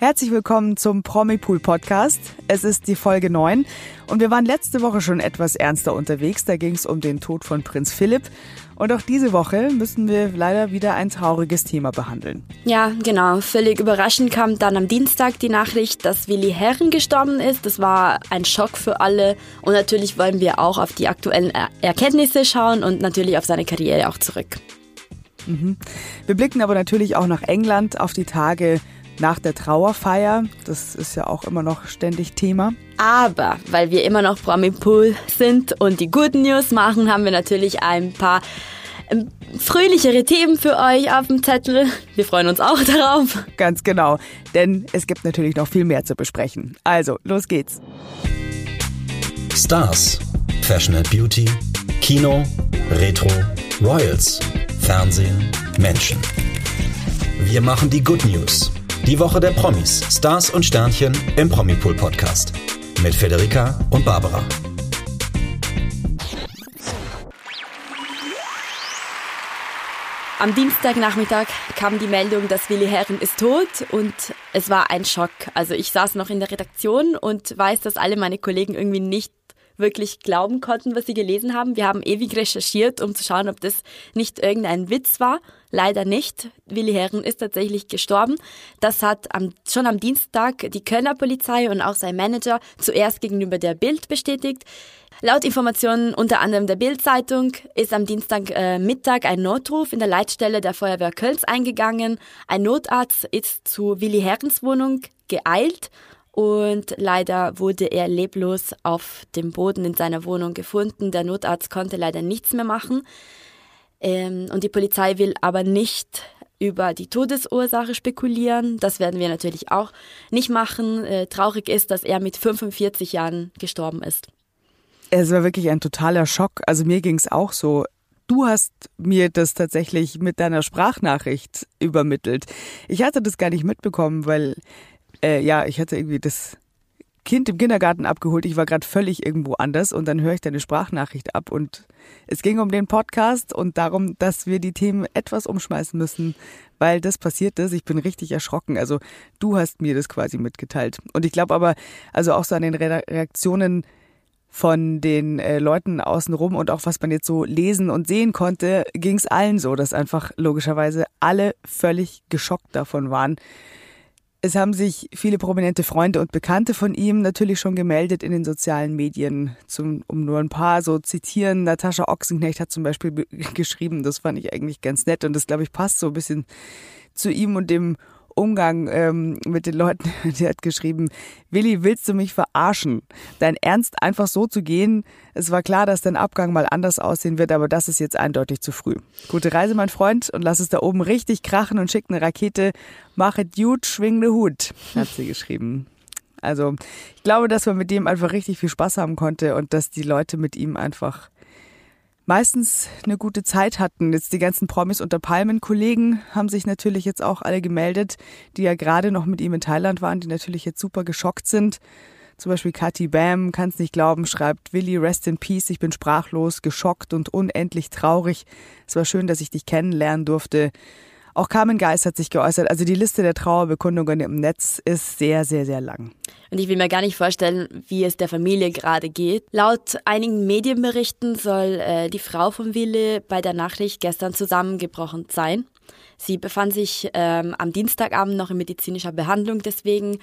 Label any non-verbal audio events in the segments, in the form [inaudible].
Herzlich willkommen zum Promipool Podcast. Es ist die Folge 9 und wir waren letzte Woche schon etwas ernster unterwegs. Da ging es um den Tod von Prinz Philipp. Und auch diese Woche müssen wir leider wieder ein trauriges Thema behandeln. Ja, genau. Völlig überraschend kam dann am Dienstag die Nachricht, dass Willi Herren gestorben ist. Das war ein Schock für alle. Und natürlich wollen wir auch auf die aktuellen Erkenntnisse schauen und natürlich auf seine Karriere auch zurück. Mhm. Wir blicken aber natürlich auch nach England auf die Tage nach der Trauerfeier. Das ist ja auch immer noch ständig Thema. Aber weil wir immer noch Promi Pool sind und die Good News machen, haben wir natürlich ein paar ähm, fröhlichere Themen für euch auf dem Zettel. Wir freuen uns auch [laughs] darauf. Ganz genau, denn es gibt natürlich noch viel mehr zu besprechen. Also, los geht's. Stars, Fashion and Beauty, Kino, Retro, Royals, Fernsehen, Menschen. Wir machen die Good News die Woche der Promis, Stars und Sternchen im Promipool Podcast. Mit Federica und Barbara. Am Dienstagnachmittag kam die Meldung, dass Willi Herren ist tot und es war ein Schock. Also ich saß noch in der Redaktion und weiß, dass alle meine Kollegen irgendwie nicht wirklich glauben konnten, was sie gelesen haben. Wir haben ewig recherchiert, um zu schauen, ob das nicht irgendein Witz war. Leider nicht. Willi Herren ist tatsächlich gestorben. Das hat am, schon am Dienstag die Kölner Polizei und auch sein Manager zuerst gegenüber der Bild bestätigt. Laut Informationen unter anderem der Bild-Zeitung ist am Dienstag äh, Mittag ein Notruf in der Leitstelle der Feuerwehr Kölns eingegangen. Ein Notarzt ist zu Willi Herrens Wohnung geeilt und leider wurde er leblos auf dem Boden in seiner Wohnung gefunden. Der Notarzt konnte leider nichts mehr machen. Ähm, und die Polizei will aber nicht über die Todesursache spekulieren. Das werden wir natürlich auch nicht machen. Äh, traurig ist, dass er mit 45 Jahren gestorben ist. Es war wirklich ein totaler Schock. Also mir ging es auch so. Du hast mir das tatsächlich mit deiner Sprachnachricht übermittelt. Ich hatte das gar nicht mitbekommen, weil äh, ja, ich hatte irgendwie das Kind im Kindergarten abgeholt. Ich war gerade völlig irgendwo anders und dann höre ich deine Sprachnachricht ab und es ging um den Podcast und darum, dass wir die Themen etwas umschmeißen müssen, weil das passiert ist. Ich bin richtig erschrocken. Also du hast mir das quasi mitgeteilt. Und ich glaube aber, also auch so an den Reaktionen von den äh, Leuten außenrum und auch was man jetzt so lesen und sehen konnte, ging es allen so, dass einfach logischerweise alle völlig geschockt davon waren, es haben sich viele prominente Freunde und Bekannte von ihm natürlich schon gemeldet in den sozialen Medien. Zum, um nur ein paar so zitieren. Natascha Ochsenknecht hat zum Beispiel [laughs] geschrieben, das fand ich eigentlich ganz nett und das, glaube ich, passt so ein bisschen zu ihm und dem Umgang ähm, mit den Leuten. [laughs] Die hat geschrieben, Willi, willst du mich verarschen? Dein Ernst, einfach so zu gehen. Es war klar, dass dein Abgang mal anders aussehen wird, aber das ist jetzt eindeutig zu früh. Gute Reise, mein Freund, und lass es da oben richtig krachen und schick eine Rakete. Mach it gut, schwing ne Hut, hat sie geschrieben. Also, ich glaube, dass man mit dem einfach richtig viel Spaß haben konnte und dass die Leute mit ihm einfach meistens eine gute Zeit hatten. Jetzt die ganzen Promis unter Palmen-Kollegen haben sich natürlich jetzt auch alle gemeldet, die ja gerade noch mit ihm in Thailand waren, die natürlich jetzt super geschockt sind. Zum Beispiel Katy Bam, kann's nicht glauben, schreibt Willi, rest in peace, ich bin sprachlos, geschockt und unendlich traurig. Es war schön, dass ich dich kennenlernen durfte. Auch Carmen Geist hat sich geäußert. Also die Liste der Trauerbekundungen im Netz ist sehr, sehr, sehr lang. Und ich will mir gar nicht vorstellen, wie es der Familie gerade geht. Laut einigen Medienberichten soll äh, die Frau von Wille bei der Nachricht gestern zusammengebrochen sein. Sie befand sich ähm, am Dienstagabend noch in medizinischer Behandlung, deswegen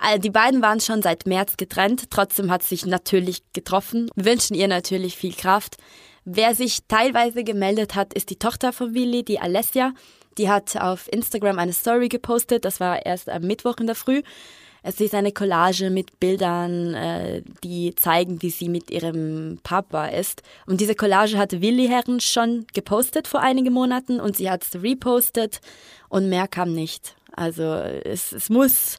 äh, die beiden waren schon seit März getrennt, trotzdem hat sich natürlich getroffen. Wir wünschen ihr natürlich viel Kraft. Wer sich teilweise gemeldet hat, ist die Tochter von Willi, die Alessia. Die hat auf Instagram eine Story gepostet, das war erst am Mittwoch in der Früh. Es ist eine Collage mit Bildern, äh, die zeigen, wie sie mit ihrem Papa ist. Und diese Collage hatte Willi Herren schon gepostet vor einigen Monaten und sie hat es repostet und mehr kam nicht. Also es, es muss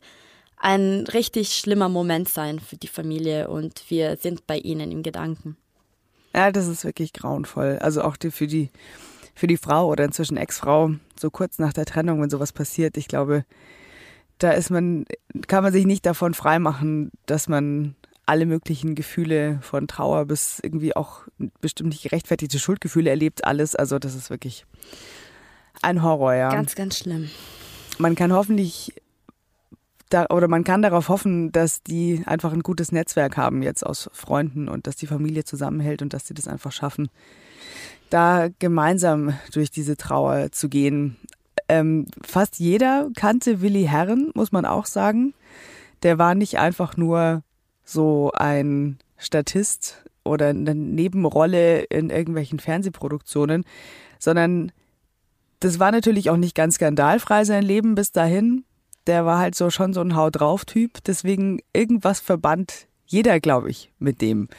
ein richtig schlimmer Moment sein für die Familie und wir sind bei ihnen im Gedanken. Ja, das ist wirklich grauenvoll. Also auch die, für die für die Frau oder inzwischen Ex-Frau, so kurz nach der Trennung, wenn sowas passiert, ich glaube, da ist man, kann man sich nicht davon freimachen, dass man alle möglichen Gefühle von Trauer bis irgendwie auch bestimmt nicht gerechtfertigte Schuldgefühle erlebt, alles. Also das ist wirklich ein Horror, ja. Ganz, ganz schlimm. Man kann hoffentlich da, oder man kann darauf hoffen, dass die einfach ein gutes Netzwerk haben jetzt aus Freunden und dass die Familie zusammenhält und dass sie das einfach schaffen, da gemeinsam durch diese Trauer zu gehen. Ähm, fast jeder kannte Willi Herren, muss man auch sagen. Der war nicht einfach nur so ein Statist oder eine Nebenrolle in irgendwelchen Fernsehproduktionen, sondern das war natürlich auch nicht ganz skandalfrei sein Leben bis dahin. Der war halt so schon so ein Haut drauf Typ, deswegen irgendwas verband jeder, glaube ich, mit dem.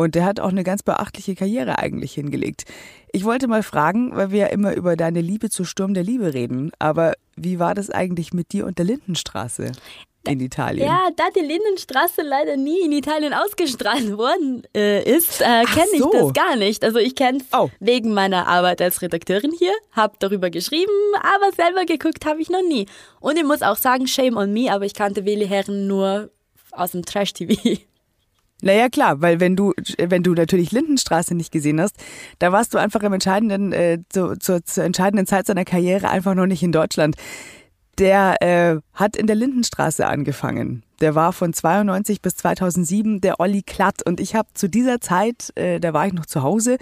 Und der hat auch eine ganz beachtliche Karriere eigentlich hingelegt. Ich wollte mal fragen, weil wir ja immer über deine Liebe zu Sturm der Liebe reden, aber wie war das eigentlich mit dir und der Lindenstraße? in Italien. Ja, da die Lindenstraße leider nie in Italien ausgestrahlt worden äh, ist, äh, kenne so. ich das gar nicht. Also ich kenne es oh. wegen meiner Arbeit als Redakteurin hier, habe darüber geschrieben, aber selber geguckt habe ich noch nie. Und ich muss auch sagen, shame on me, aber ich kannte Willi Herren nur aus dem Trash-TV. Naja, klar, weil wenn du, wenn du natürlich Lindenstraße nicht gesehen hast, da warst du einfach im entscheidenden, äh, zu, zur, zur entscheidenden Zeit seiner Karriere einfach noch nicht in Deutschland. Der äh, hat in der Lindenstraße angefangen. Der war von 92 bis 2007 der Olli Klatt. Und ich habe zu dieser Zeit, äh, da war ich noch zu Hause,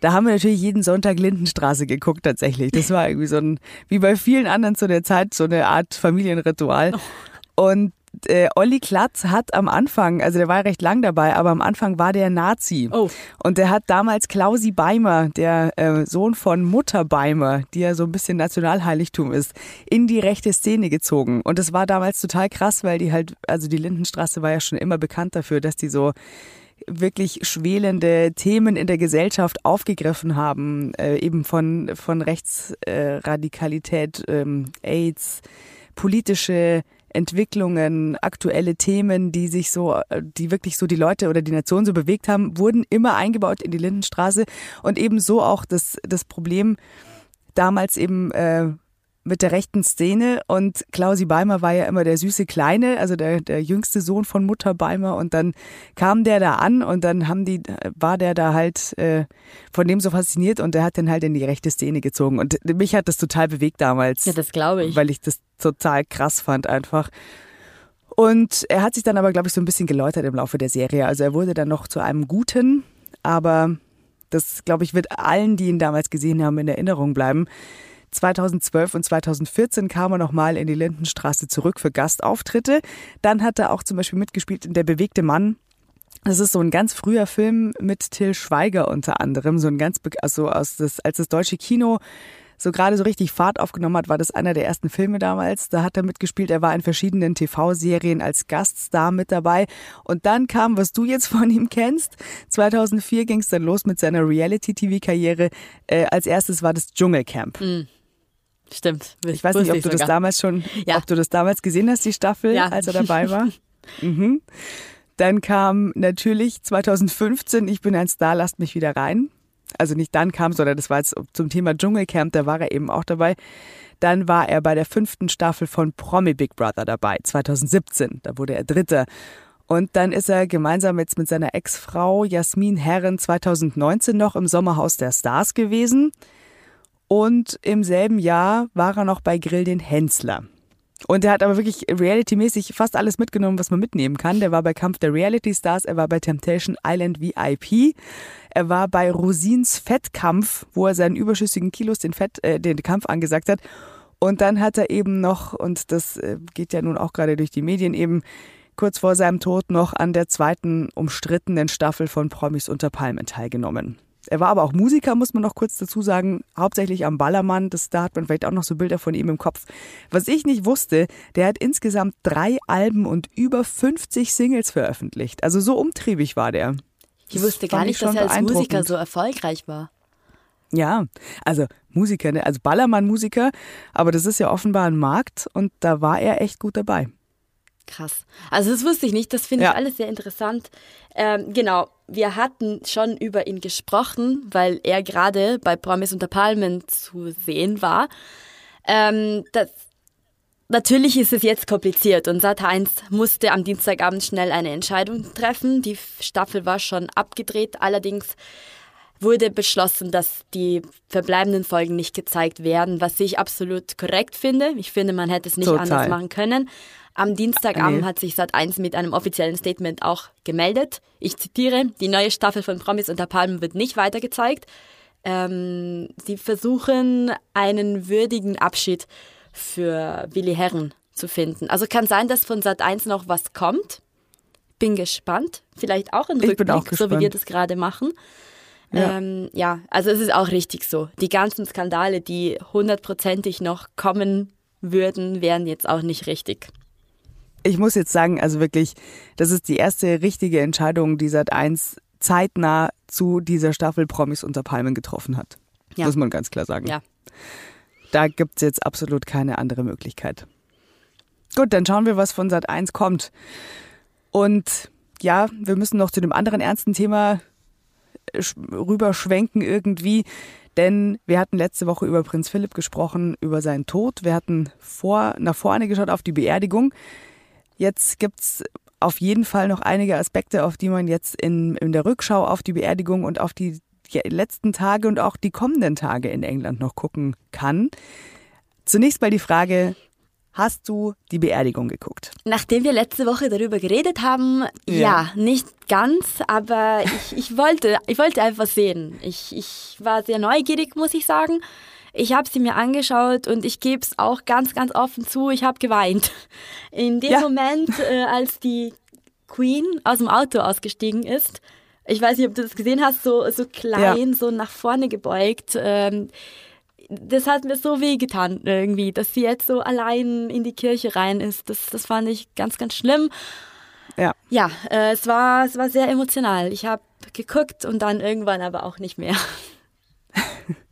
da haben wir natürlich jeden Sonntag Lindenstraße geguckt tatsächlich. Das war irgendwie so ein, wie bei vielen anderen zu der Zeit, so eine Art Familienritual. Oh. Und äh, Olli Klatz hat am Anfang, also der war recht lang dabei, aber am Anfang war der Nazi. Oh. Und der hat damals Klausi Beimer, der äh, Sohn von Mutter Beimer, die ja so ein bisschen Nationalheiligtum ist, in die rechte Szene gezogen. Und das war damals total krass, weil die halt, also die Lindenstraße war ja schon immer bekannt dafür, dass die so wirklich schwelende Themen in der Gesellschaft aufgegriffen haben, äh, eben von, von Rechtsradikalität, äh, ähm, AIDS, politische Entwicklungen, aktuelle Themen, die sich so, die wirklich so die Leute oder die Nation so bewegt haben, wurden immer eingebaut in die Lindenstraße. Und ebenso auch das, das Problem damals eben äh, mit der rechten Szene. Und Klausi Beimer war ja immer der süße Kleine, also der, der jüngste Sohn von Mutter Beimer. Und dann kam der da an und dann haben die, war der da halt äh, von dem so fasziniert. Und der hat dann halt in die rechte Szene gezogen. Und mich hat das total bewegt damals. Ja, das glaube ich. Weil ich das total krass fand einfach. Und er hat sich dann aber, glaube ich, so ein bisschen geläutert im Laufe der Serie. Also er wurde dann noch zu einem Guten, aber das, glaube ich, wird allen, die ihn damals gesehen haben, in Erinnerung bleiben. 2012 und 2014 kam er nochmal in die Lindenstraße zurück für Gastauftritte. Dann hat er auch zum Beispiel mitgespielt in Der bewegte Mann. Das ist so ein ganz früher Film mit Till Schweiger unter anderem, so ein ganz, also aus das, als das deutsche Kino so gerade so richtig Fahrt aufgenommen hat, war das einer der ersten Filme damals. Da hat er mitgespielt. Er war in verschiedenen TV-Serien als Gaststar mit dabei. Und dann kam, was du jetzt [laughs] von ihm kennst. 2004 ging es dann los mit seiner Reality-TV-Karriere. Äh, als erstes war das Dschungelcamp. Mhm. Stimmt. Ich weiß nicht, ob du das damals schon, ja. ob du das damals gesehen hast, die Staffel, ja. als er dabei war. [laughs] mhm. Dann kam natürlich 2015 Ich bin ein Star, lasst mich wieder rein. Also nicht dann kam, sondern das war jetzt zum Thema Dschungelcamp, da war er eben auch dabei. Dann war er bei der fünften Staffel von Promi Big Brother dabei, 2017. Da wurde er Dritter. Und dann ist er gemeinsam jetzt mit seiner Ex-Frau Jasmin Herren 2019 noch im Sommerhaus der Stars gewesen. Und im selben Jahr war er noch bei Grill den Hensler. Und er hat aber wirklich reality-mäßig fast alles mitgenommen, was man mitnehmen kann. Der war bei Kampf der Reality Stars, er war bei Temptation Island VIP, er war bei Rosins Fettkampf, wo er seinen überschüssigen Kilos den Fett, äh, den Kampf angesagt hat. Und dann hat er eben noch, und das äh, geht ja nun auch gerade durch die Medien eben, kurz vor seinem Tod noch an der zweiten umstrittenen Staffel von Promis unter Palmen teilgenommen. Er war aber auch Musiker, muss man noch kurz dazu sagen, hauptsächlich am Ballermann. Das, da hat man vielleicht auch noch so Bilder von ihm im Kopf. Was ich nicht wusste, der hat insgesamt drei Alben und über 50 Singles veröffentlicht. Also so umtriebig war der. Ich wusste gar nicht, dass er als Musiker so erfolgreich war. Ja, also Musiker, ne? also Ballermann-Musiker, aber das ist ja offenbar ein Markt und da war er echt gut dabei. Krass. Also das wusste ich nicht, das finde ja. ich alles sehr interessant. Ähm, genau, wir hatten schon über ihn gesprochen, weil er gerade bei Promis unter Palmen zu sehen war. Ähm, das, natürlich ist es jetzt kompliziert und Sat1 musste am Dienstagabend schnell eine Entscheidung treffen. Die Staffel war schon abgedreht, allerdings wurde beschlossen, dass die verbleibenden Folgen nicht gezeigt werden, was ich absolut korrekt finde. Ich finde, man hätte es nicht Total. anders machen können. Am Dienstagabend Nee. hat sich Sat1 mit einem offiziellen Statement auch gemeldet. Ich zitiere, die neue Staffel von Promis unter Palmen wird nicht weitergezeigt. Ähm, sie versuchen, einen würdigen Abschied für Willi Herren zu finden. Also kann sein, dass von Sat1 noch was kommt. Bin gespannt. Vielleicht auch ein bin Rückblick, auch so wie wir das gerade machen. Ja. Ähm, ja, also es ist auch richtig so. Die ganzen Skandale, die hundertprozentig noch kommen würden, wären jetzt auch nicht richtig. Ich muss jetzt sagen, also wirklich, das ist die erste richtige Entscheidung, die Sat1 zeitnah zu dieser Staffel Promis unter Palmen getroffen hat. Ja. Muss man ganz klar sagen. Ja. Da gibt's jetzt absolut keine andere Möglichkeit. Gut, dann schauen wir, was von Sat1 kommt. Und ja, wir müssen noch zu dem anderen ernsten Thema rüberschwenken irgendwie. Denn wir hatten letzte Woche über Prinz Philipp gesprochen, über seinen Tod. Wir hatten vor, nach vorne geschaut auf die Beerdigung. Jetzt gibt's auf jeden Fall noch einige Aspekte, auf die man jetzt in, in der Rückschau auf die Beerdigung und auf die letzten Tage und auch die kommenden Tage in England noch gucken kann. Zunächst mal die Frage, hast du die Beerdigung geguckt? Nachdem wir letzte Woche darüber geredet haben, Ja. ja, nicht ganz, aber ich, ich, wollte, ich wollte einfach sehen. Ich, ich war sehr neugierig, muss ich sagen. Ich habe sie mir angeschaut und ich gebe es auch ganz, ganz offen zu, ich habe geweint. In dem Ja. Moment, äh, als die Queen aus dem Auto ausgestiegen ist, ich weiß nicht, ob du das gesehen hast, so, so klein, so nach vorne gebeugt. Ähm, das hat mir so weh getan irgendwie, dass sie jetzt so allein in die Kirche rein ist. Das, das fand ich ganz, ganz schlimm. Ja. Ja, äh, es, war, es war sehr emotional. Ich habe geguckt und dann irgendwann aber auch nicht mehr. [laughs]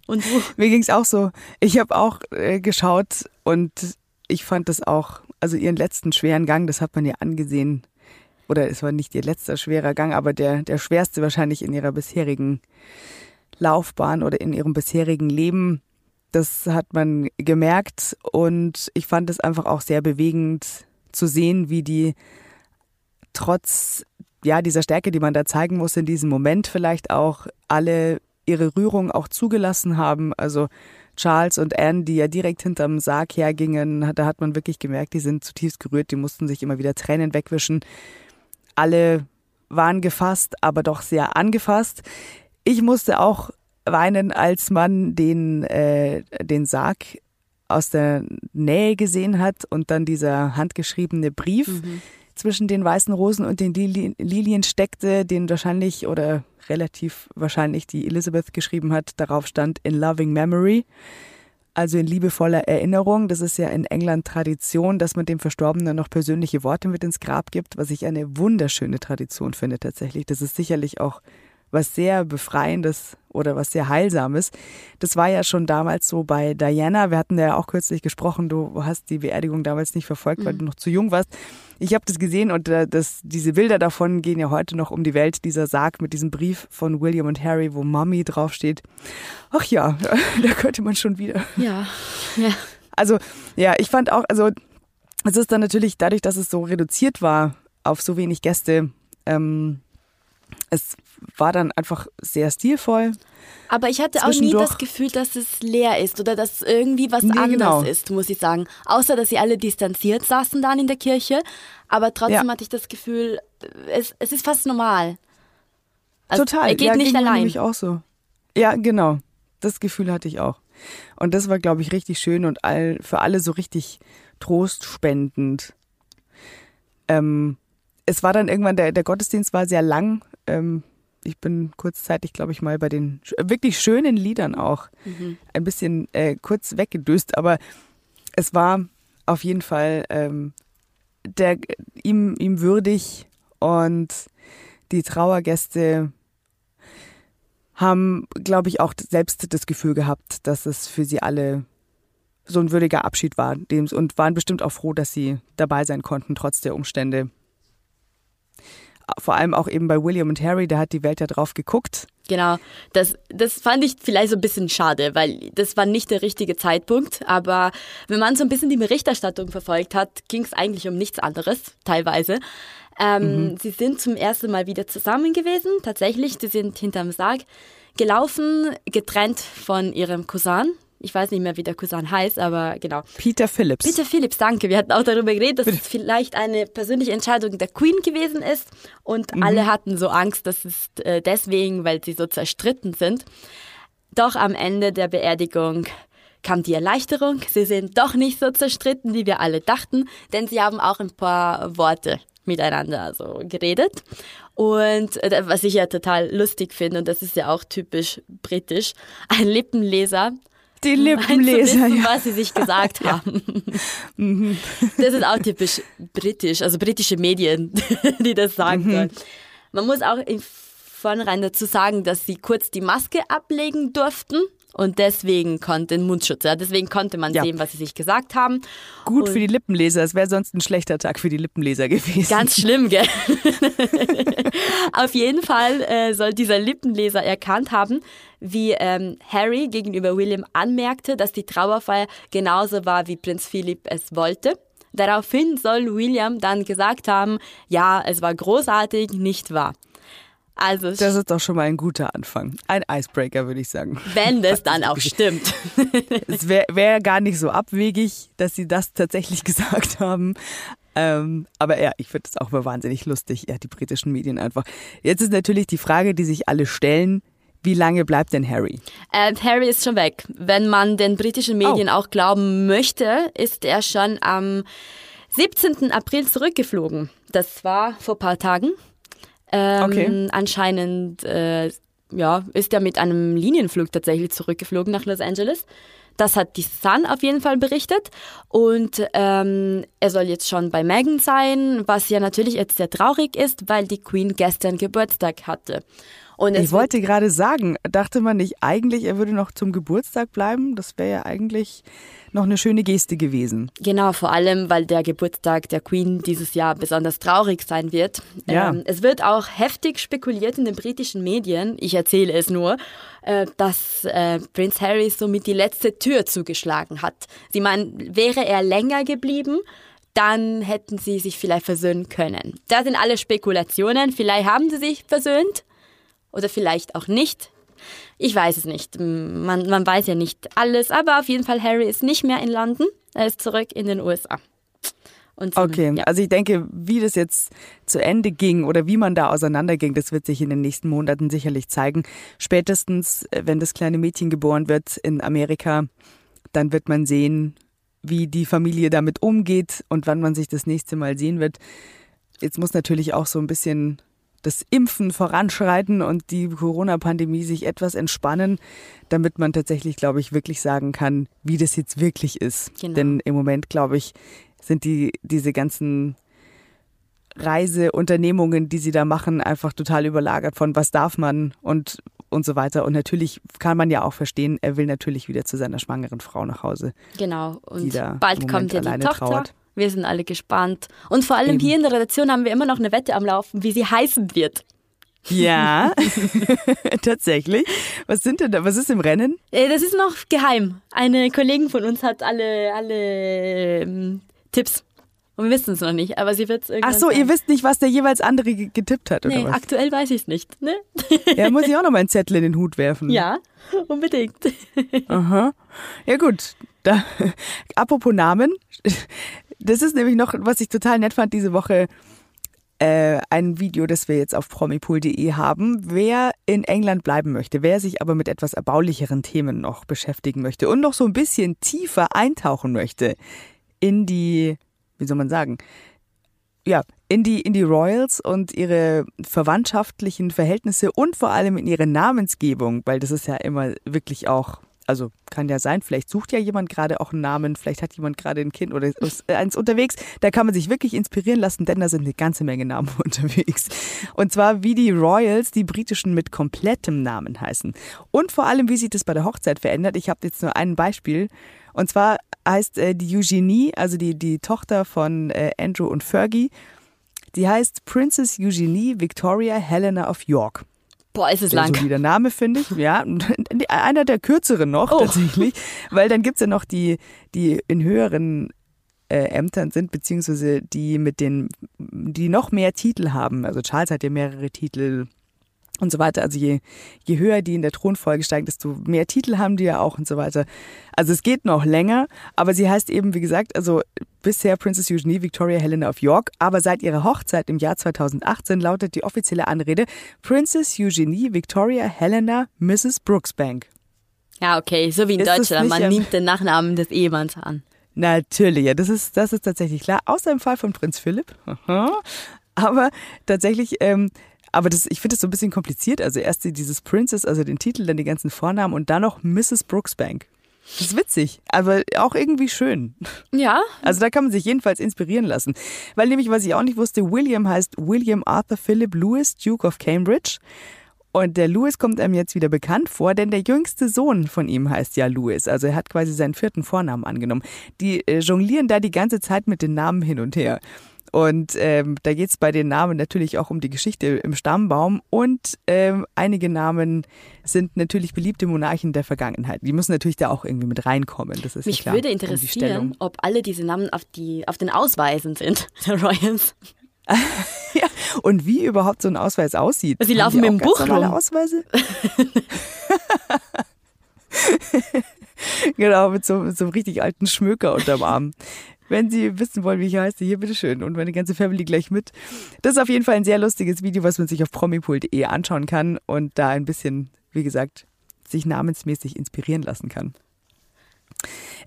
Und du? Mir ging's auch so. Ich habe auch äh, geschaut und ich fand das auch, also ihren letzten schweren Gang, das hat man ja angesehen. Oder es war nicht ihr letzter schwerer Gang, aber der, der schwerste wahrscheinlich in ihrer bisherigen Laufbahn oder in ihrem bisherigen Leben. Das hat man gemerkt und ich fand es einfach auch sehr bewegend zu sehen, wie die trotz ja dieser Stärke, die man da zeigen muss in diesem Moment vielleicht auch alle ihre Rührung auch zugelassen haben. Also Charles und Anne, die ja direkt hinterm Sarg hergingen, da hat man wirklich gemerkt, die sind zutiefst gerührt, die mussten sich immer wieder Tränen wegwischen. Alle waren gefasst, aber doch sehr angefasst. Ich musste auch weinen, als man den, äh, den Sarg aus der Nähe gesehen hat und dann dieser handgeschriebene Brief zwischen den weißen Rosen und den Lili- Lilien steckte, den wahrscheinlich oder relativ wahrscheinlich die Elizabeth geschrieben hat. Darauf stand in loving memory, also in liebevoller Erinnerung. Das ist ja in England Tradition, dass man dem Verstorbenen noch persönliche Worte mit ins Grab gibt, was ich eine wunderschöne Tradition finde tatsächlich. Das ist sicherlich auch was sehr Befreiendes oder was sehr Heilsames. Das war ja schon damals so bei Diana. Wir hatten ja auch kürzlich gesprochen, du hast die Beerdigung damals nicht verfolgt, weil du noch zu jung warst. Ich habe das gesehen und äh, das, diese Bilder davon gehen ja heute noch um die Welt. Dieser Sarg mit diesem Brief von William und Harry, wo Mommy draufsteht. Ach ja, [laughs] da könnte man schon wieder. Ja, ja. Also ja, ich fand auch, also es ist dann natürlich dadurch, dass es so reduziert war auf so wenig Gäste, ähm, es war dann einfach sehr stilvoll. Aber ich hatte auch nie das Gefühl, dass es leer ist oder dass irgendwie was Nee, anders genau. ist, muss ich sagen. Außer, dass sie alle distanziert saßen dann in der Kirche. Aber trotzdem Ja. hatte ich das Gefühl, es, es ist fast normal. Also, Total. Er geht ja, nicht ging allein. nämlich auch so. Ja, genau. Das Gefühl hatte ich auch. Und das war, glaube ich, richtig schön und all, für alle so richtig trostspendend. Ähm, es war dann irgendwann, der, der Gottesdienst war sehr lang. Ähm, ich bin kurzzeitig, glaube ich, mal bei den sch- wirklich schönen Liedern auch ein bisschen äh, kurz weggedöst, aber es war auf jeden Fall ähm, der, ihm, ihm würdig und die Trauergäste haben, glaube ich, auch selbst das Gefühl gehabt, dass es für sie alle so ein würdiger Abschied war und waren bestimmt auch froh, dass sie dabei sein konnten, trotz der Umstände. Vor allem auch eben bei William und Harry, da hat die Welt ja drauf geguckt. Genau, das, das fand ich vielleicht so ein bisschen schade, weil das war nicht der richtige Zeitpunkt. Aber wenn man so ein bisschen die Berichterstattung verfolgt hat, ging es eigentlich um nichts anderes, teilweise. Ähm, Sie sind zum ersten Mal wieder zusammen gewesen, tatsächlich. Sie sind hinterm Sarg gelaufen, getrennt von ihrem Cousin. Ich weiß nicht mehr, wie der Cousin heißt, aber genau. Peter Phillips. Peter Phillips, danke. Wir hatten auch darüber geredet, dass es vielleicht eine persönliche Entscheidung der Queen gewesen ist. Und mhm. alle hatten so Angst, dass es äh, deswegen, weil sie so zerstritten sind. Doch am Ende der Beerdigung kam die Erleichterung. Sie sind doch nicht so zerstritten, wie wir alle dachten, denn sie haben auch ein paar Worte miteinander so geredet. Und äh, was ich ja total lustig finde, und das ist ja auch typisch britisch, ein Lippenleser die Lippenleser, wissen, ja. was sie sich gesagt haben. Mhm. das ist auch typisch britisch, also britische Medien, [laughs] die das sagen sollen. Mhm. Man muss auch im Vornherein dazu sagen, dass sie kurz die Maske ablegen durften. Und deswegen konnte Mundschutz, ja, deswegen konnte man ja. sehen, was sie sich gesagt haben. Gut und für die Lippenleser, es wäre sonst ein schlechter Tag für die Lippenleser gewesen. Ganz [laughs] schlimm, gell? [laughs] Auf jeden Fall äh, soll dieser Lippenleser erkannt haben, wie ähm, Harry gegenüber William anmerkte, dass die Trauerfeier genauso war, wie Prinz Philipp es wollte. Daraufhin soll William dann gesagt haben, ja, es war großartig, nicht wahr? Also das ist doch schon mal ein guter Anfang. Ein Icebreaker, würde ich sagen. Wenn das [laughs] dann auch stimmt. [laughs] es wäre wär gar nicht so abwegig, dass sie das tatsächlich [laughs] gesagt haben. Ähm, aber ja, ich finde es auch mal wahnsinnig lustig, ja, die britischen Medien einfach. Jetzt ist natürlich die Frage, die sich alle stellen. Wie lange bleibt denn Harry? Äh, Harry ist schon weg. Wenn man den britischen Medien oh. auch glauben möchte, ist er schon am 17. April zurückgeflogen. Das war vor ein paar Tagen. Ähm, okay. Anscheinend äh, ja, ist er mit einem Linienflug tatsächlich zurückgeflogen nach Los Angeles. Das hat die Sun auf jeden Fall berichtet. Und ähm, er soll jetzt schon bei Meghan sein, was ja natürlich jetzt sehr traurig ist, weil die Queen gestern Geburtstag hatte. Ich wollte gerade sagen, dachte man nicht eigentlich, er würde noch zum Geburtstag bleiben? Das wäre ja eigentlich noch eine schöne Geste gewesen. Genau, vor allem, weil der Geburtstag der Queen dieses Jahr besonders traurig sein wird. Ja. Ähm, es wird auch heftig spekuliert in den britischen Medien, ich erzähle es nur, äh, dass äh, Prince Harry somit die letzte Tür zugeschlagen hat. Sie meinen, wäre er länger geblieben, dann hätten sie sich vielleicht versöhnen können. Da sind alle Spekulationen. Vielleicht haben sie sich versöhnt oder vielleicht auch nicht. Ich weiß es nicht. Man, man weiß ja nicht alles, aber auf jeden Fall, Harry ist nicht mehr in London. Er ist zurück in den USA. Und okay, ja. also ich denke, wie das jetzt zu Ende ging oder wie man da auseinanderging, das wird sich in den nächsten Monaten sicherlich zeigen. Spätestens, äh, wenn das kleine Mädchen geboren wird in Amerika, dann wird man sehen, wie die Familie damit umgeht und wann man sich das nächste Mal sehen wird. Jetzt muss natürlich auch so ein bisschen das Impfen voranschreiten und die Corona-Pandemie sich etwas entspannen, damit man tatsächlich, glaube ich, wirklich sagen kann, wie das jetzt wirklich ist. Genau. Denn im Moment, glaube ich, sind die, diese ganzen Reiseunternehmungen, die sie da machen, einfach total überlagert von was darf man und und so weiter. Und natürlich kann man ja auch verstehen, er will natürlich wieder zu seiner schwangeren Frau nach Hause. Genau. Und bald kommt ja die Tochter. Trauert. Wir sind alle gespannt. Und vor allem Eben. hier in der Redaktion haben wir immer noch eine Wette am Laufen, wie sie heißen wird. Ja, [laughs] [laughs] tatsächlich. Was sind denn da? Was ist im Rennen? Äh, das ist noch geheim. Eine Kollegin von uns hat alle, alle ähm, Tipps. Und wir wissen es noch nicht, aber sie wird es irgendwann. Ach so, sagen. ihr wisst nicht, was der jeweils andere getippt hat, oder nee, was? aktuell weiß ich es nicht, ne? [laughs] Ja, muss ich auch noch mal einen Zettel in den Hut werfen. Ja, unbedingt. Aha. Ja, gut. Da, apropos Namen. Das ist nämlich noch, was ich total nett fand diese Woche, äh, ein Video, das wir jetzt auf promipool.de haben. Wer in England bleiben möchte, wer sich aber mit etwas erbaulicheren Themen noch beschäftigen möchte und noch so ein bisschen tiefer eintauchen möchte in die, wie soll man sagen, ja, in die, in die Royals und ihre verwandtschaftlichen Verhältnisse und vor allem in ihre Namensgebung, weil das ist ja immer wirklich auch also kann ja sein, vielleicht sucht ja jemand gerade auch einen Namen, vielleicht hat jemand gerade ein Kind oder eins unterwegs. Da kann man sich wirklich inspirieren lassen, denn da sind eine ganze Menge Namen [laughs] unterwegs. Und zwar wie die Royals, die britischen mit komplettem Namen heißen. Und vor allem, wie sich das bei der Hochzeit verändert. Ich habe jetzt nur ein Beispiel. Und zwar heißt äh, die Eugenie, also die, die Tochter von äh, Andrew und Fergie, die heißt Princess Eugenie Victoria Helena of York. Boah, ist es lang. So der Name, finde ich. Ja, [laughs] einer der kürzeren noch oh. tatsächlich. Weil dann gibt's ja noch die, die in höheren äh, Ämtern sind, beziehungsweise die mit den, die noch mehr Titel haben. Also Charles hat ja mehrere Titel. Und so weiter. Also je, je höher die in der Thronfolge steigen, desto mehr Titel haben die ja auch und so weiter. Also es geht noch länger, aber sie heißt eben, wie gesagt, also bisher Princess Eugenie Victoria Helena of York, aber seit ihrer Hochzeit im Jahr 2018 lautet die offizielle Anrede Princess Eugenie Victoria Helena Mrs. Brooksbank. Ja, okay, so wie in Ist Deutschland. Man nimmt den Nachnamen des Ehemanns an. Natürlich, ja, das ist, das ist tatsächlich klar. Außer im Fall von Prinz Philipp. [laughs] Aha. Aber tatsächlich, ähm, aber das, ich finde es so ein bisschen kompliziert. Also erst die- dieses Princess, also den Titel, dann die ganzen Vornamen und dann noch Mrs. Brooksbank. Das ist witzig, aber auch irgendwie schön. Ja, Also da kann man sich jedenfalls inspirieren lassen. Weil nämlich, was ich auch nicht wusste, William heißt William Arthur Philip Lewis, Duke of Cambridge. Und der Lewis kommt einem jetzt wieder bekannt vor, denn der jüngste Sohn von ihm heißt ja Lewis. Also er hat quasi seinen vierten Vornamen angenommen. Die äh, jonglieren da die ganze Zeit mit den Namen hin und her. Und ähm, da geht's bei den Namen natürlich auch um die Geschichte im Stammbaum. Und ähm, einige Namen sind natürlich beliebte Monarchen der Vergangenheit. Die müssen natürlich da auch irgendwie mit reinkommen. Das ist ja mich klar, würde um interessieren, ob alle diese Namen auf, die, auf den Ausweisen sind, [laughs] der Royals. [laughs] Ja, und wie überhaupt so ein Ausweis aussieht. Sie laufen mit dem Buch rum. Ausweise? [laughs] genau, mit so, mit so einem richtig alten Schmöker unterm Arm. Wenn Sie wissen wollen, wie ich heiße, hier bitteschön. Und meine ganze Family gleich mit. Das ist auf jeden Fall ein sehr lustiges Video, was man sich auf promipool.de anschauen kann und da ein bisschen, wie gesagt, sich namensmäßig inspirieren lassen kann.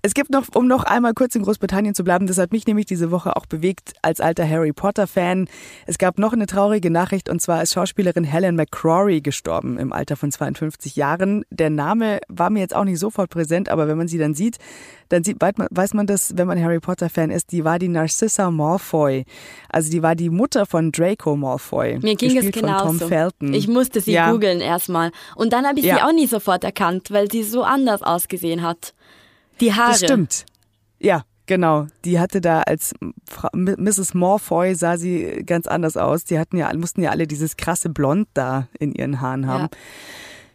Es gibt noch, um noch einmal kurz in Großbritannien zu bleiben, das hat mich nämlich diese Woche auch bewegt als alter Harry Potter-Fan. Es gab noch eine traurige Nachricht und zwar ist Schauspielerin Helen McCrory gestorben im Alter von 52 Jahren. Der Name war mir jetzt auch nicht sofort präsent, aber wenn man sie dann sieht, dann sieht, weiß man- das, wenn man Harry Potter-Fan ist, die war die Narcissa Malfoy. Also die war die Mutter von Draco Malfoy. Mir ging es genauso. Tom Felton. Ich musste sie Ja. googeln erstmal. Und dann habe ich sie Ja. auch nie sofort erkannt, weil sie so anders ausgesehen hat. Die Haare. Das stimmt. Ja, genau. Die hatte da als Frau, M- Mrs. Morfoy sah sie ganz anders aus. Die hatten ja, mussten ja alle dieses krasse Blond da in ihren Haaren haben.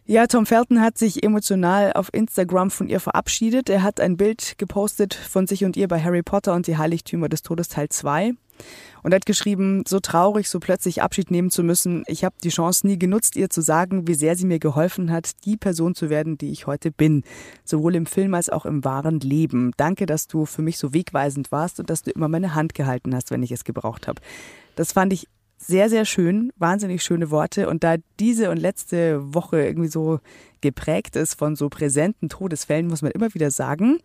Ja. Tom Felton hat sich emotional auf Instagram von ihr verabschiedet. Er hat ein Bild gepostet von sich und ihr bei Harry Potter und die Heiligtümer des Todes Teil 2 und hat geschrieben, so traurig, so plötzlich Abschied nehmen zu müssen. Ich habe die Chance nie genutzt, ihr zu sagen, wie sehr sie mir geholfen hat, die Person zu werden, die ich heute bin. Sowohl im Film als auch im wahren Leben. Danke, dass du für mich so wegweisend warst und dass du immer meine Hand gehalten hast, wenn ich es gebraucht habe. Das fand ich sehr, sehr schön, wahnsinnig schöne Worte. Und da diese und letzte Woche irgendwie so geprägt ist von so präsenten Todesfällen, muss man immer wieder sagen,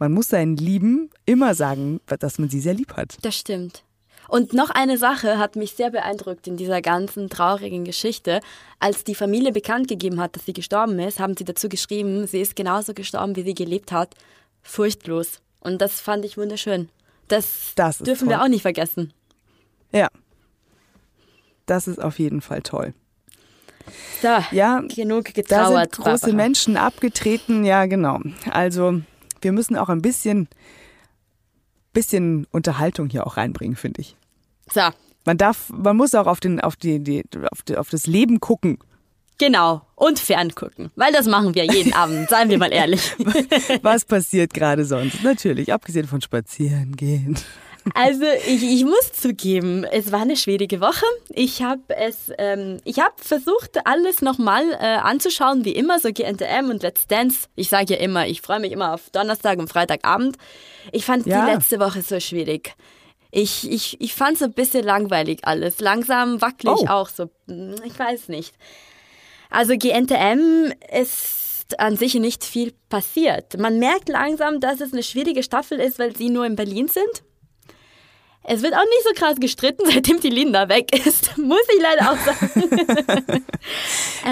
man muss seinen Lieben immer sagen, dass man sie sehr lieb hat. Das stimmt. Und noch eine Sache hat mich sehr beeindruckt in dieser ganzen traurigen Geschichte. Als die Familie bekannt gegeben hat, dass sie gestorben ist, haben sie dazu geschrieben, sie ist genauso gestorben, wie sie gelebt hat. Furchtlos. Und das fand ich wunderschön. Das, Das dürfen wir auch nicht vergessen. Ja. Das ist auf jeden Fall toll. So, Ja, genug Da getrauert. sind große Barbara. Menschen abgetreten, ja genau. Also wir müssen auch ein bisschen, bisschen Unterhaltung hier auch reinbringen, finde ich. So, Man darf, man muss auch auf den, auf die, die, auf, die, auf das Leben gucken. genau. Und ferngucken. Weil das machen wir jeden Abend, seien wir mal ehrlich. [laughs] Was passiert gerade sonst? Natürlich, abgesehen von Spazieren gehen. Also ich, ich muss zugeben, es war eine schwierige Woche. Ich habe es, ähm, ich habe versucht, alles nochmal äh, anzuschauen, wie immer, so GNTM und Let's Dance. Ich sage ja immer, ich freue mich immer auf Donnerstag und Freitagabend. Ich fand Ja. die letzte Woche so schwierig. Ich, ich, ich fand es ein bisschen langweilig alles. Langsam wackelig Oh. auch so. Hm, Ich weiß nicht. Also GNTM ist an sich nicht viel passiert. Man merkt langsam, dass es eine schwierige Staffel ist, weil sie nur in Berlin sind. Es wird auch nicht so krass gestritten, [laughs] seitdem die Linda weg ist. Muss ich leider auch sagen. [laughs]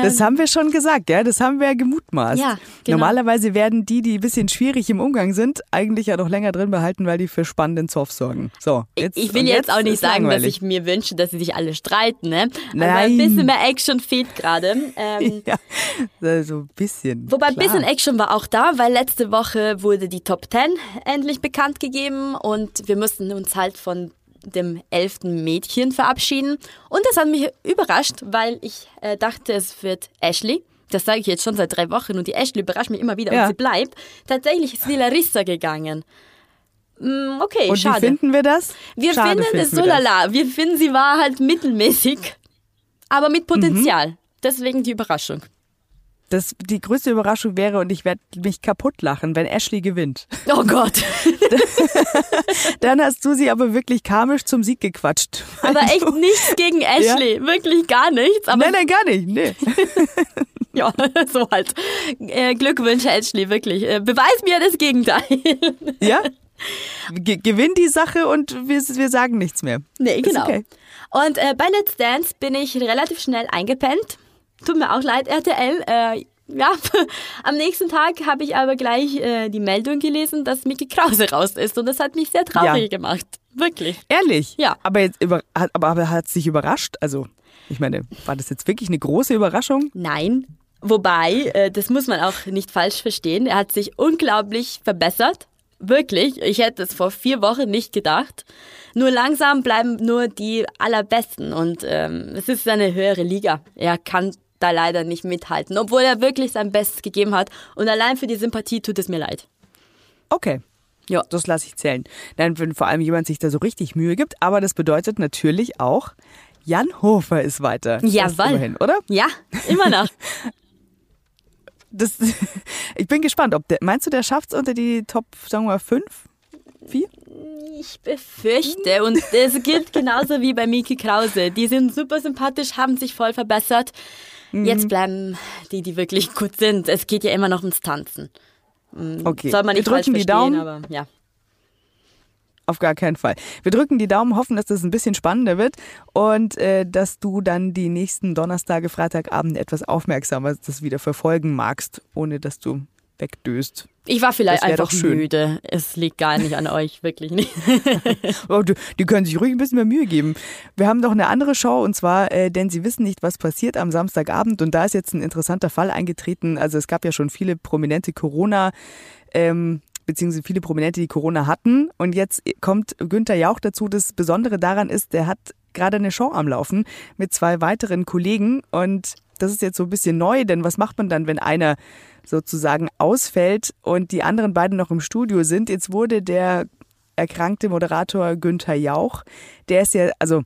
Das haben wir schon gesagt, ja, das haben wir ja gemutmaßt. Ja, genau. Normalerweise werden die, die ein bisschen schwierig im Umgang sind, eigentlich ja noch länger drin behalten, weil die für spannenden Zoff sorgen. So, jetzt, ich will und jetzt, auch nicht sagen, dass langweilig. ich mir wünsche, dass sie sich alle streiten. Ne? Aber Nein. ein bisschen mehr Action fehlt gerade. [laughs] Ähm, Ja, so ein bisschen. Wobei ein bisschen Action war auch da, weil letzte Woche wurde die Top 10 endlich bekannt gegeben und wir mussten uns halt von dem elften Mädchen verabschieden. Und das hat mich überrascht, weil ich äh, dachte, es wird Ashley. Das sage ich jetzt schon seit drei Wochen und die Ashley überrascht mich immer wieder Ja. und sie bleibt. Tatsächlich ist die Larissa gegangen. Mm, Okay, Und schade. wie finden wir das? wir Schade finden es so lala. Wir finden, sie war halt mittelmäßig, aber mit Potenzial. deswegen die Überraschung. Das, die größte Überraschung wäre, und ich werde mich kaputt lachen, wenn Ashley gewinnt. [laughs] Oh Gott. [laughs] Dann hast du sie aber wirklich karmisch zum Sieg gequatscht. Aber echt nichts gegen Ashley. Ja? Wirklich gar nichts. Nein, nein, gar nicht. Nee. [laughs] ja, so halt. Äh, Glückwünsche, Ashley, wirklich. Äh, beweis mir das Gegenteil. ja? Ge gewinn die Sache und wir, wir sagen nichts mehr. Nee, genau. Okay. Und äh, bei Let's Dance bin ich relativ schnell eingepennt Tut mir auch leid, RTL. Äh, ja, [laughs] am nächsten Tag habe ich aber gleich äh, die Meldung gelesen, dass Mickey Krause raus ist und das hat mich sehr traurig ja. gemacht. Wirklich. Ehrlich? Ja. Aber jetzt über, hat, aber, aber hat sich überrascht? Also, ich meine, war das jetzt wirklich eine große Überraschung? Nein. Wobei, äh, das muss man auch nicht falsch verstehen. Er hat sich unglaublich verbessert. Wirklich. Ich hätte es vor vier Wochen nicht gedacht. Nur langsam bleiben nur die allerbesten und ähm, es ist eine höhere Liga. Er kann da leider nicht mithalten, obwohl er wirklich sein Bestes gegeben hat. Und allein für die Sympathie tut es mir leid. Okay. Ja. Das lasse ich zählen. Dann, wenn vor allem jemand sich da so richtig Mühe gibt. Aber das bedeutet natürlich auch, Jan Hofer ist weiter. Jawohl. Immerhin, oder? Ja, immer noch. [laughs] das, [laughs] ich bin gespannt, ob der, meinst du, der schafft es unter die Top, sagen wir mal, fünf? Vier? Ich befürchte, und es gilt genauso wie bei Miki Krause. Die sind super sympathisch, haben sich voll verbessert. Mhm. Jetzt bleiben die, die wirklich [laughs] gut sind. Es geht ja immer noch ums Tanzen. Mm, okay. Soll man nicht Wir drücken die Daumen. aber ja. Auf gar keinen Fall. Wir drücken die Daumen, hoffen, dass das ein bisschen spannender wird und äh, dass du dann die nächsten Donnerstage, Freitagabend etwas aufmerksamer das wieder verfolgen magst, ohne dass du wegdöst. Ich war vielleicht einfach müde. Es liegt gar nicht an euch, [laughs] wirklich nicht. [laughs] oh, die, die, können sich ruhig ein bisschen mehr Mühe geben. Wir haben noch eine andere Show und zwar, äh, denn sie wissen nicht, was passiert am Samstagabend und da ist jetzt ein interessanter Fall eingetreten. Also es gab ja schon viele prominente Corona- ähm, beziehungsweise viele Prominente, die Corona hatten. Und jetzt kommt Günther Jauch dazu. Das Besondere daran ist, der hat gerade eine Show am Laufen mit zwei weiteren Kollegen und das ist jetzt so ein bisschen neu, denn was macht man dann, wenn einer sozusagen ausfällt und die anderen beiden noch im Studio sind? Jetzt wurde der erkrankte Moderator Günther Jauch, der ist ja, also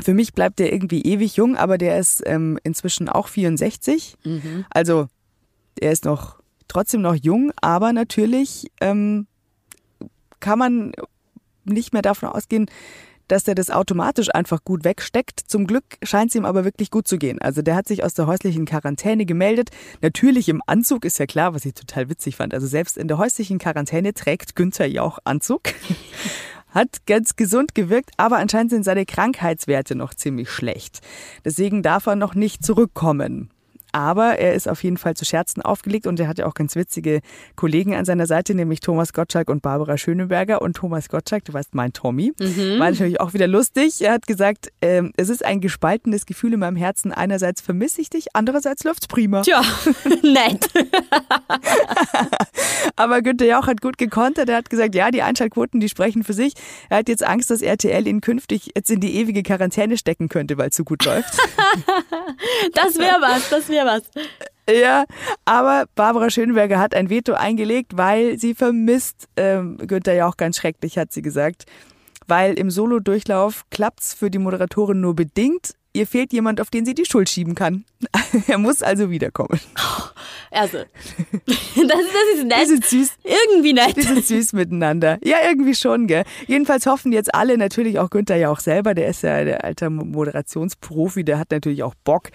für mich bleibt der irgendwie ewig jung, aber der ist ähm, inzwischen auch 64. Mhm. Also er ist noch trotzdem noch jung, aber natürlich ähm, kann man nicht mehr davon ausgehen, dass er das automatisch einfach gut wegsteckt. Zum Glück scheint es ihm aber wirklich gut zu gehen. Also der hat sich aus der häuslichen Quarantäne gemeldet. Natürlich im Anzug ist ja klar, was ich total witzig fand. Also selbst in der häuslichen Quarantäne trägt Günther Jauch Anzug. [laughs] hat ganz gesund gewirkt, aber anscheinend sind seine Krankheitswerte noch ziemlich schlecht. Deswegen darf er noch nicht zurückkommen. Aber er ist auf jeden Fall zu Scherzen aufgelegt und er hat ja auch ganz witzige Kollegen an seiner Seite, nämlich Thomas Gottschalk und Barbara Schöneberger. Und Thomas Gottschalk, du weißt, mein Tommy, mhm. war natürlich auch wieder lustig. Er hat gesagt, äh, es ist ein gespaltenes Gefühl in meinem Herzen. Einerseits vermisse ich dich, andererseits läuft's prima. Tja, [laughs] nett. [laughs] Aber Günther Jauch hat gut gekontert. Er hat gesagt, ja, die Einschaltquoten, die sprechen für sich. Er hat jetzt Angst, dass RTL ihn künftig jetzt in die ewige Quarantäne stecken könnte, weil es so gut läuft. [laughs] das wäre was, das wäre was. Ja, aber Barbara Schönberger hat ein Veto eingelegt, weil sie vermisst ähm, Günther ja auch ganz schrecklich, hat sie gesagt. Weil im Solo-Durchlauf klappt's für die Moderatorin nur bedingt. Ihr fehlt jemand, auf den sie die Schuld schieben kann. [laughs] er muss also wiederkommen. Also, [laughs] das, das ist nett. Die sind süß. Irgendwie nett. Die sind süß miteinander. Ja, irgendwie schon, gell. Jedenfalls hoffen jetzt alle, natürlich auch Günther ja auch selber, der ist ja der alte Moderationsprofi, der hat natürlich auch Bock,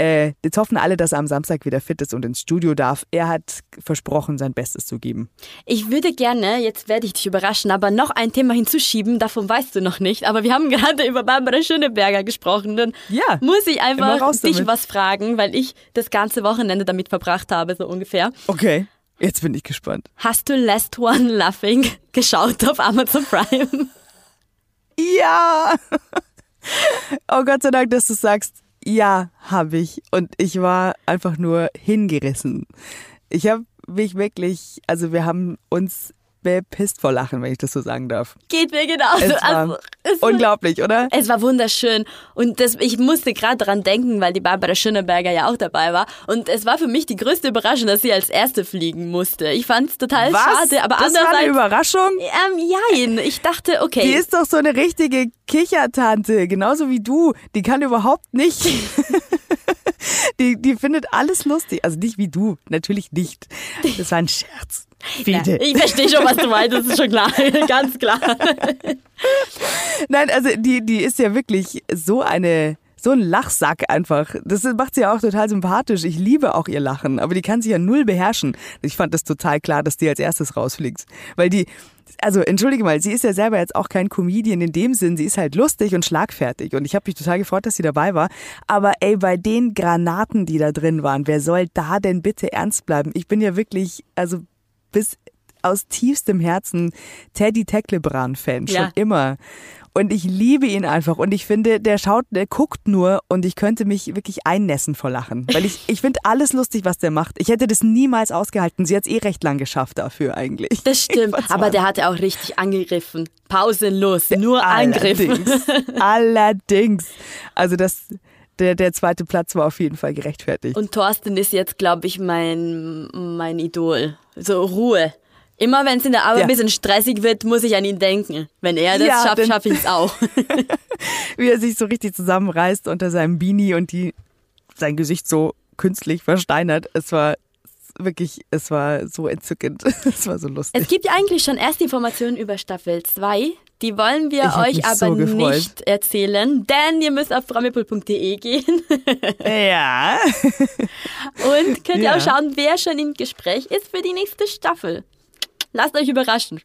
äh, jetzt hoffen alle, dass er am Samstag wieder fit ist und ins Studio darf. Er hat versprochen, sein Bestes zu geben. Ich würde gerne, jetzt werde ich dich überraschen, aber noch ein Thema hinzuschieben, davon weißt du noch nicht. Aber wir haben [laughs] gerade über Barbara Schöneberger gesprochen. Dann ja, muss ich einfach dich was fragen, weil ich das ganze Wochenende damit verbracht habe, so ungefähr. Okay. Jetzt bin ich gespannt. Hast du Last One Laughing [laughs] geschaut auf Amazon Prime? Ja! [laughs] Oh Gott sei Dank, dass du sagst. Ja, habe ich. Und ich war einfach nur hingerissen. Ich habe mich wirklich, also wir haben uns bepisst vor Lachen, wenn ich das so sagen darf. Geht mir genauso. Es war also, es unglaublich, war, oder? Es war wunderschön. Und das, ich musste gerade daran denken, weil die Barbara Schöneberger ja auch dabei war. Und es war für mich die größte Überraschung, dass sie als Erste fliegen musste. Ich fand es total Was? schade. Aber das andererseits, war eine Überraschung? Ähm, jein. Ich dachte, okay. Die ist doch so eine richtige Kichertante, genauso wie du. Die kann überhaupt nicht... [laughs] Die, die findet alles lustig. Also nicht wie du, natürlich nicht. Das war ein Scherz. Ja, ich verstehe schon, was du meinst, das ist schon klar, [laughs] ganz klar. Nein, also die, die ist ja wirklich so eine, so ein Lachsack einfach. Das macht sie ja auch total sympathisch. Ich liebe auch ihr Lachen, aber die kann sich ja null beherrschen. Ich fand das total klar, dass die als erstes rausfliegt. Weil die, also entschuldige mal, sie ist ja selber jetzt auch kein Comedian in dem Sinn. Sie ist halt lustig und schlagfertig. Und ich habe mich total gefreut, dass sie dabei war. Aber ey, bei den Granaten, die da drin waren, wer soll da denn bitte ernst bleiben? Ich bin ja wirklich, also bis aus tiefstem Herzen Teddy Tecklebrand-Fan, schon Ja. immer. Und ich liebe ihn einfach. Und ich finde, der schaut, der guckt nur und ich könnte mich wirklich einnässen vor Lachen. Weil ich, ich finde alles lustig, was der macht. Ich hätte das niemals ausgehalten. Sie hat es eh recht lang geschafft dafür eigentlich. Das stimmt, aber der hatte auch richtig angegriffen. Pausenlos, nur angriffen. Allerdings. [laughs] Allerdings. Also das, der, der zweite Platz war auf jeden Fall gerechtfertigt. Und Thorsten ist jetzt, glaube ich, mein, mein Idol. So Ruhe. Immer wenn es in der Arbeit Ja. ein bisschen stressig wird, muss ich an ihn denken. Wenn er das Ja, schafft, schaffe ich es auch. [laughs] Wie er sich so richtig zusammenreißt unter seinem Beanie und die, sein Gesicht so künstlich versteinert. Es war wirklich, es war so entzückend. [laughs] Es war so lustig. Es gibt ja eigentlich schon erste Informationen über Staffel 2. Die wollen wir euch aber so nicht erzählen, denn ihr müsst auf frommelpool.de gehen [laughs] ja. und könnt Ja. auch schauen, wer schon im Gespräch ist für die nächste Staffel. Lasst euch überraschen.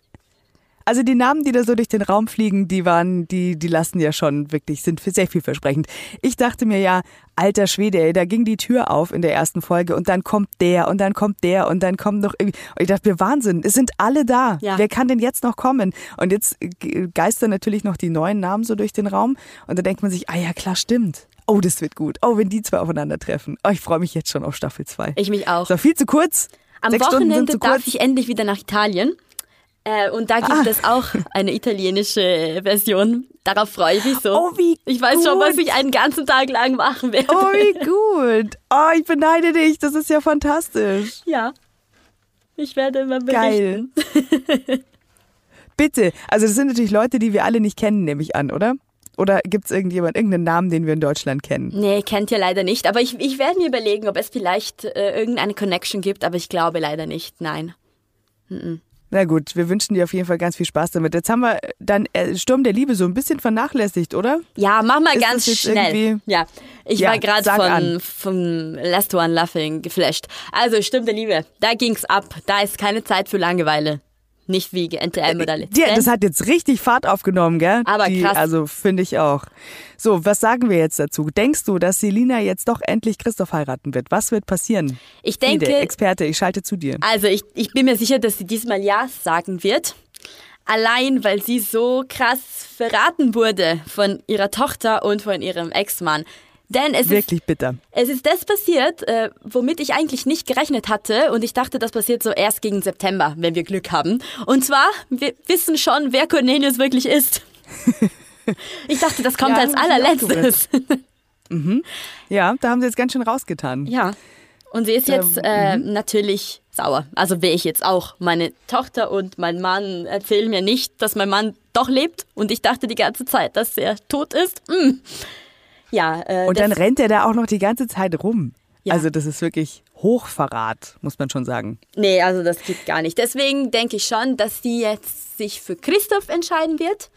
Also die Namen, die da so durch den Raum fliegen, die waren, die, die lassen ja schon wirklich, sind sehr vielversprechend. Ich dachte mir ja, alter Schwede, ey, da ging die Tür auf in der ersten Folge und dann kommt der und dann kommt der und dann kommt noch irgendwie. Und ich dachte mir, Wahnsinn, es sind alle da. Ja. Wer kann denn jetzt noch kommen? Und jetzt ge- geistern natürlich noch die neuen Namen so durch den Raum und da denkt man sich, ah ja, klar, stimmt. Oh, das wird gut. Oh, wenn die zwei aufeinandertreffen. Oh, ich freue mich jetzt schon auf Staffel 2. Ich mich auch. So, viel zu kurz. Am Sechs Wochenende darf ich endlich wieder nach Italien. Äh, und da gibt Ah. es auch eine italienische Version. Darauf freue ich mich so. Oh, wie ich weiß schon, was gut. ich einen ganzen Tag lang machen werde. Oh, wie gut. Oh, ich beneide dich. Das ist ja fantastisch. Ja. Ich werde Geil. berichten. [laughs] Bitte. Also das sind natürlich Leute, die wir alle nicht kennen, nehme ich an, oder? Oder gibt es irgendjemand, irgendeinen Namen, den wir in Deutschland kennen? Nee, kennt ihr leider nicht. Aber ich, ich werde mir überlegen, ob es vielleicht äh, irgendeine Connection gibt, aber ich glaube leider nicht. Nein. Na gut, wir wünschen dir auf jeden Fall ganz viel Spaß damit. Jetzt haben wir dann äh, Sturm der Liebe so ein bisschen vernachlässigt, oder? Ja, mach mal Ist ganz schnell. Ja, ich Ja, war gerade von, von Last One Laughing geflasht. Also, stimmt der Liebe. Da ging's ab. Da ist keine Zeit für Langeweile. Nicht wie NTM oder Let's Ja, das Dance. hat jetzt richtig Fahrt aufgenommen, gell? Aber Die, krass. Also finde ich auch. So, was sagen wir jetzt dazu? Denkst du, dass Selina jetzt doch endlich Christoph heiraten wird? Was wird passieren? Ich denke, Ede, Experte, ich schalte zu dir. also ich, ich bin mir sicher, dass sie diesmal Ja sagen wird. Allein, weil sie so krass verraten wurde von ihrer Tochter und von ihrem Ex-Mann. Denn es ist Wirklich bitter. Es ist das passiert, äh, womit ich eigentlich nicht gerechnet hatte und ich dachte, das passiert so erst gegen September, wenn wir Glück haben. Und zwar, wir wissen schon, wer Cornelius wirklich ist. [laughs] Ich dachte, das kommt Ja, als allerletztes. Ja, da haben sie jetzt ganz schön rausgetan. Ja. Und sie ist jetzt äh, natürlich sauer. Also wäre ich jetzt auch. Meine Tochter und mein Mann erzählen mir nicht, dass mein Mann doch lebt und ich dachte die ganze Zeit, dass er tot ist. Mm. Ja, äh, Und dann rennt er da auch noch die ganze Zeit rum. Ja. Also das ist wirklich Hochverrat, muss man schon sagen. Nee, also das geht gar nicht. Deswegen denke ich schon, dass sie jetzt sich für Christoph entscheiden wird.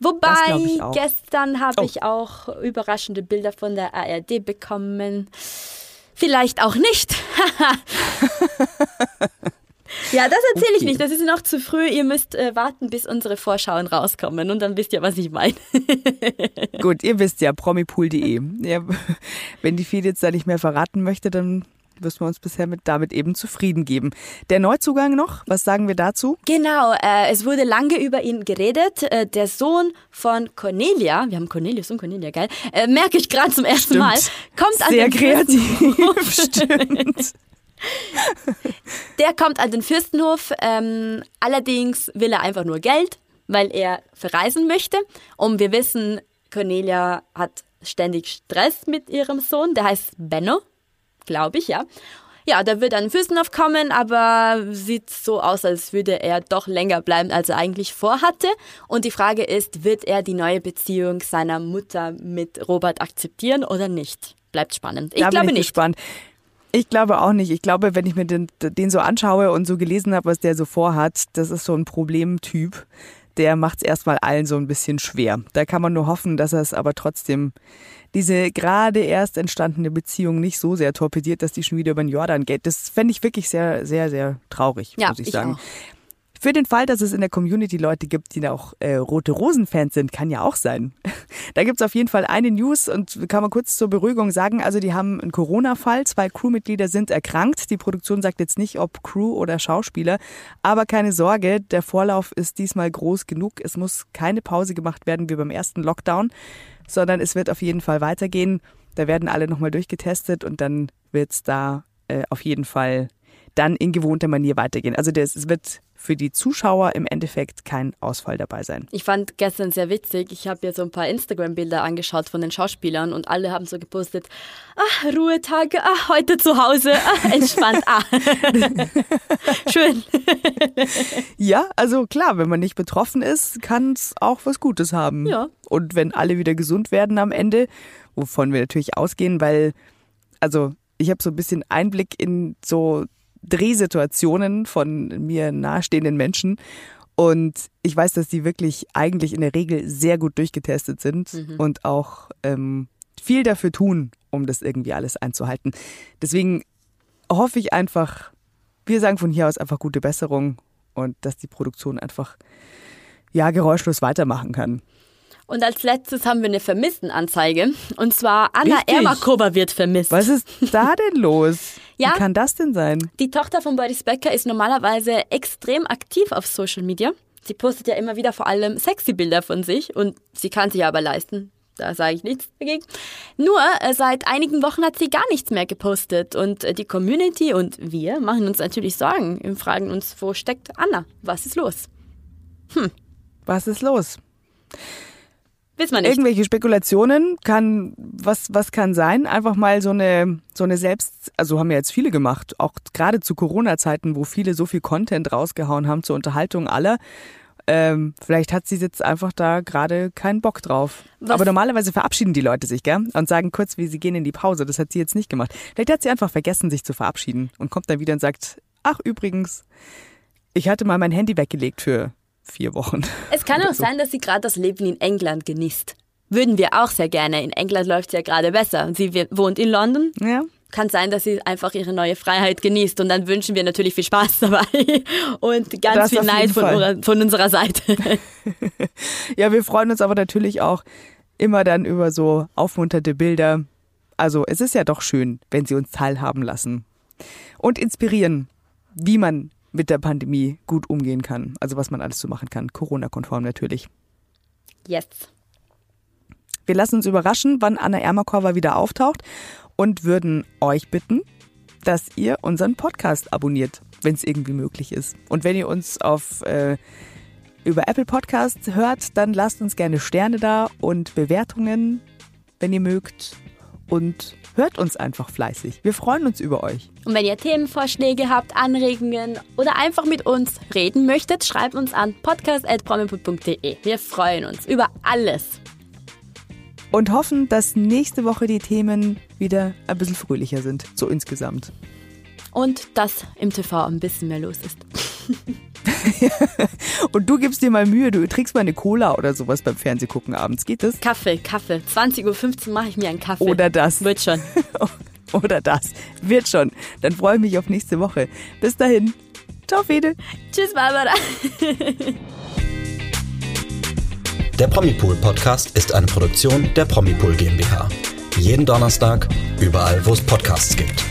Wobei, gestern habe Oh. ich auch überraschende Bilder von der ARD bekommen. Vielleicht auch nicht. [laughs] [laughs] ja, das erzähle ich Okay. nicht. Das ist noch zu früh. Ihr müsst äh, warten, bis unsere Vorschauen rauskommen. Und dann wisst ihr, was ich meine. [laughs] Gut, ihr wisst ja, promipool.de. Ja, wenn die Feed jetzt da nicht mehr verraten möchte, dann müssen wir uns bisher mit, damit eben zufrieden geben. Der Neuzugang noch, was sagen wir dazu? Genau, äh, es wurde lange über ihn geredet. Äh, der Sohn von Cornelia, wir haben Cornelius und Cornelia, geil, äh, merke ich gerade zum ersten Mal, kommt an Sehr den kreativ, [laughs] stimmt. [laughs] Der kommt an den Fürstenhof. Ähm, allerdings will er einfach nur Geld, weil er verreisen möchte. Und wir wissen, Cornelia hat ständig Stress mit ihrem Sohn. Der heißt Benno, glaube ich, ja. Ja, der wird an den Fürstenhof kommen, aber sieht so aus, als würde er doch länger bleiben, als er eigentlich vorhatte. Und die Frage ist, wird er die neue Beziehung seiner Mutter mit Robert akzeptieren oder nicht? bleibt spannend. Ich da glaube bin ich nicht. Gespannt. Ich glaube auch nicht. Ich glaube, wenn ich mir den, den so anschaue und so gelesen habe, was der so vorhat, das ist so ein Problemtyp. Der macht es erstmal allen so ein bisschen schwer. Da kann man nur hoffen, dass er es aber trotzdem diese gerade erst entstandene Beziehung nicht so sehr torpediert, dass die schon wieder über den Jordan geht. Das fände ich wirklich sehr, sehr, sehr traurig, Ja, muss ich, ich sagen. auch. Für den Fall, dass es in der Community Leute gibt, die auch äh, Rote Rosen-Fans sind, kann ja auch sein. [laughs] Da gibt's auf jeden Fall eine News und kann man kurz zur Beruhigung sagen, also die haben einen Corona-Fall, zwei Crewmitglieder sind erkrankt. Die Produktion sagt jetzt nicht, ob Crew oder Schauspieler, aber keine Sorge, der Vorlauf ist diesmal groß genug. Es muss keine Pause gemacht werden wie beim ersten Lockdown, sondern es wird auf jeden Fall weitergehen. Da werden alle nochmal durchgetestet und dann wird's da äh, auf jeden Fall dann in gewohnter Manier weitergehen. Also das, es wird für die Zuschauer im Endeffekt kein Ausfall dabei sein. Ich fand gestern sehr witzig. Ich habe mir so ein paar Instagram-Bilder angeschaut von den Schauspielern und alle haben so gepostet, ah, Ruhetag, ah, heute zu Hause, ah, [laughs] entspannt, ah. [laughs] Schön. Ja, also klar, wenn man nicht betroffen ist, kann es auch was Gutes haben. Ja. Und wenn alle wieder gesund werden am Ende, wovon wir natürlich ausgehen, weil, also ich habe so ein bisschen Einblick in so Drehsituationen von mir nahestehenden Menschen. Und ich weiß, dass die wirklich eigentlich in der Regel sehr gut durchgetestet sind und auch ähm, viel dafür tun, um das irgendwie alles einzuhalten. Deswegen hoffe ich einfach, wir sagen von hier aus einfach gute Besserung und dass die Produktion einfach ja geräuschlos weitermachen kann. Und als letztes haben wir eine Vermisstenanzeige. Und zwar Anna Richtig. Ermakova wird vermisst. Was ist da [laughs] denn los? Ja. Wie kann das denn sein? Die Tochter von Boris Becker ist normalerweise extrem aktiv auf Social Media. Sie postet ja immer wieder vor allem sexy Bilder von sich und sie kann sich aber leisten. Da sage ich nichts dagegen. Nur äh, seit einigen Wochen hat sie gar nichts mehr gepostet und äh, die Community und wir machen uns natürlich Sorgen und fragen uns, wo steckt Anna? Was ist los? Was ist los? Wissen wir nicht. Irgendwelche Spekulationen kann, was, was kann sein? Einfach mal so eine, so eine Selbst, also haben ja jetzt viele gemacht, auch gerade zu Corona-Zeiten, wo viele so viel Content rausgehauen haben zur Unterhaltung aller. Ähm, vielleicht hat sie jetzt einfach da gerade keinen Bock drauf. Was- Aber normalerweise verabschieden die Leute sich, gell? Und sagen kurz, wie sie gehen in die Pause. Das hat sie jetzt nicht gemacht. Vielleicht hat sie einfach vergessen, sich zu verabschieden und kommt dann wieder und sagt, ach übrigens, ich hatte mal mein Handy weggelegt für vier Wochen. Es kann [laughs] auch sein, dass sie gerade das Leben in England genießt. Würden wir auch sehr gerne. In England läuft es ja gerade besser. Sie wir- wohnt in London. Ja, Kann sein, dass sie einfach ihre neue Freiheit genießt und dann wünschen wir natürlich viel Spaß [laughs] dabei und ganz Das viel Neid von, ura- von unserer Seite. [laughs] Ja, wir freuen uns aber natürlich auch immer dann über so aufmunternde Bilder. Also es ist ja doch schön, wenn sie uns teilhaben lassen und inspirieren, wie man mit der Pandemie gut umgehen kann. Also was man alles so machen kann, Corona-konform natürlich. Yes. Wir lassen uns überraschen, wann Anna Ermakova wieder auftaucht und würden euch bitten, dass ihr unseren Podcast abonniert, wenn es irgendwie möglich ist. Und wenn ihr uns auf äh, über Apple Podcasts hört, dann lasst uns gerne Sterne da und Bewertungen, wenn ihr mögt. Und hört uns einfach fleißig. Wir freuen uns über euch. Und wenn ihr Themenvorschläge habt, Anregungen oder einfach mit uns reden möchtet, schreibt uns an podcast.promipool.de. Wir freuen uns über alles. Und hoffen, dass nächste Woche die Themen wieder ein bisschen fröhlicher sind, so insgesamt. Und dass im TV ein bisschen mehr los ist. [laughs] [laughs] Und du gibst dir mal Mühe, du trinkst mal eine Cola oder sowas beim Fernsehgucken abends. Geht das? Kaffee, Kaffee. 20.15 Uhr mache ich mir einen Kaffee. Oder das. Wird schon. [laughs] Oder das. Wird schon. Dann freue ich mich auf nächste Woche. Bis dahin. Ciao, Fede. Tschüss, Barbara. [laughs] Der Promipool Podcast ist eine Produktion der Promipool GmbH. Jeden Donnerstag, überall, wo es Podcasts gibt.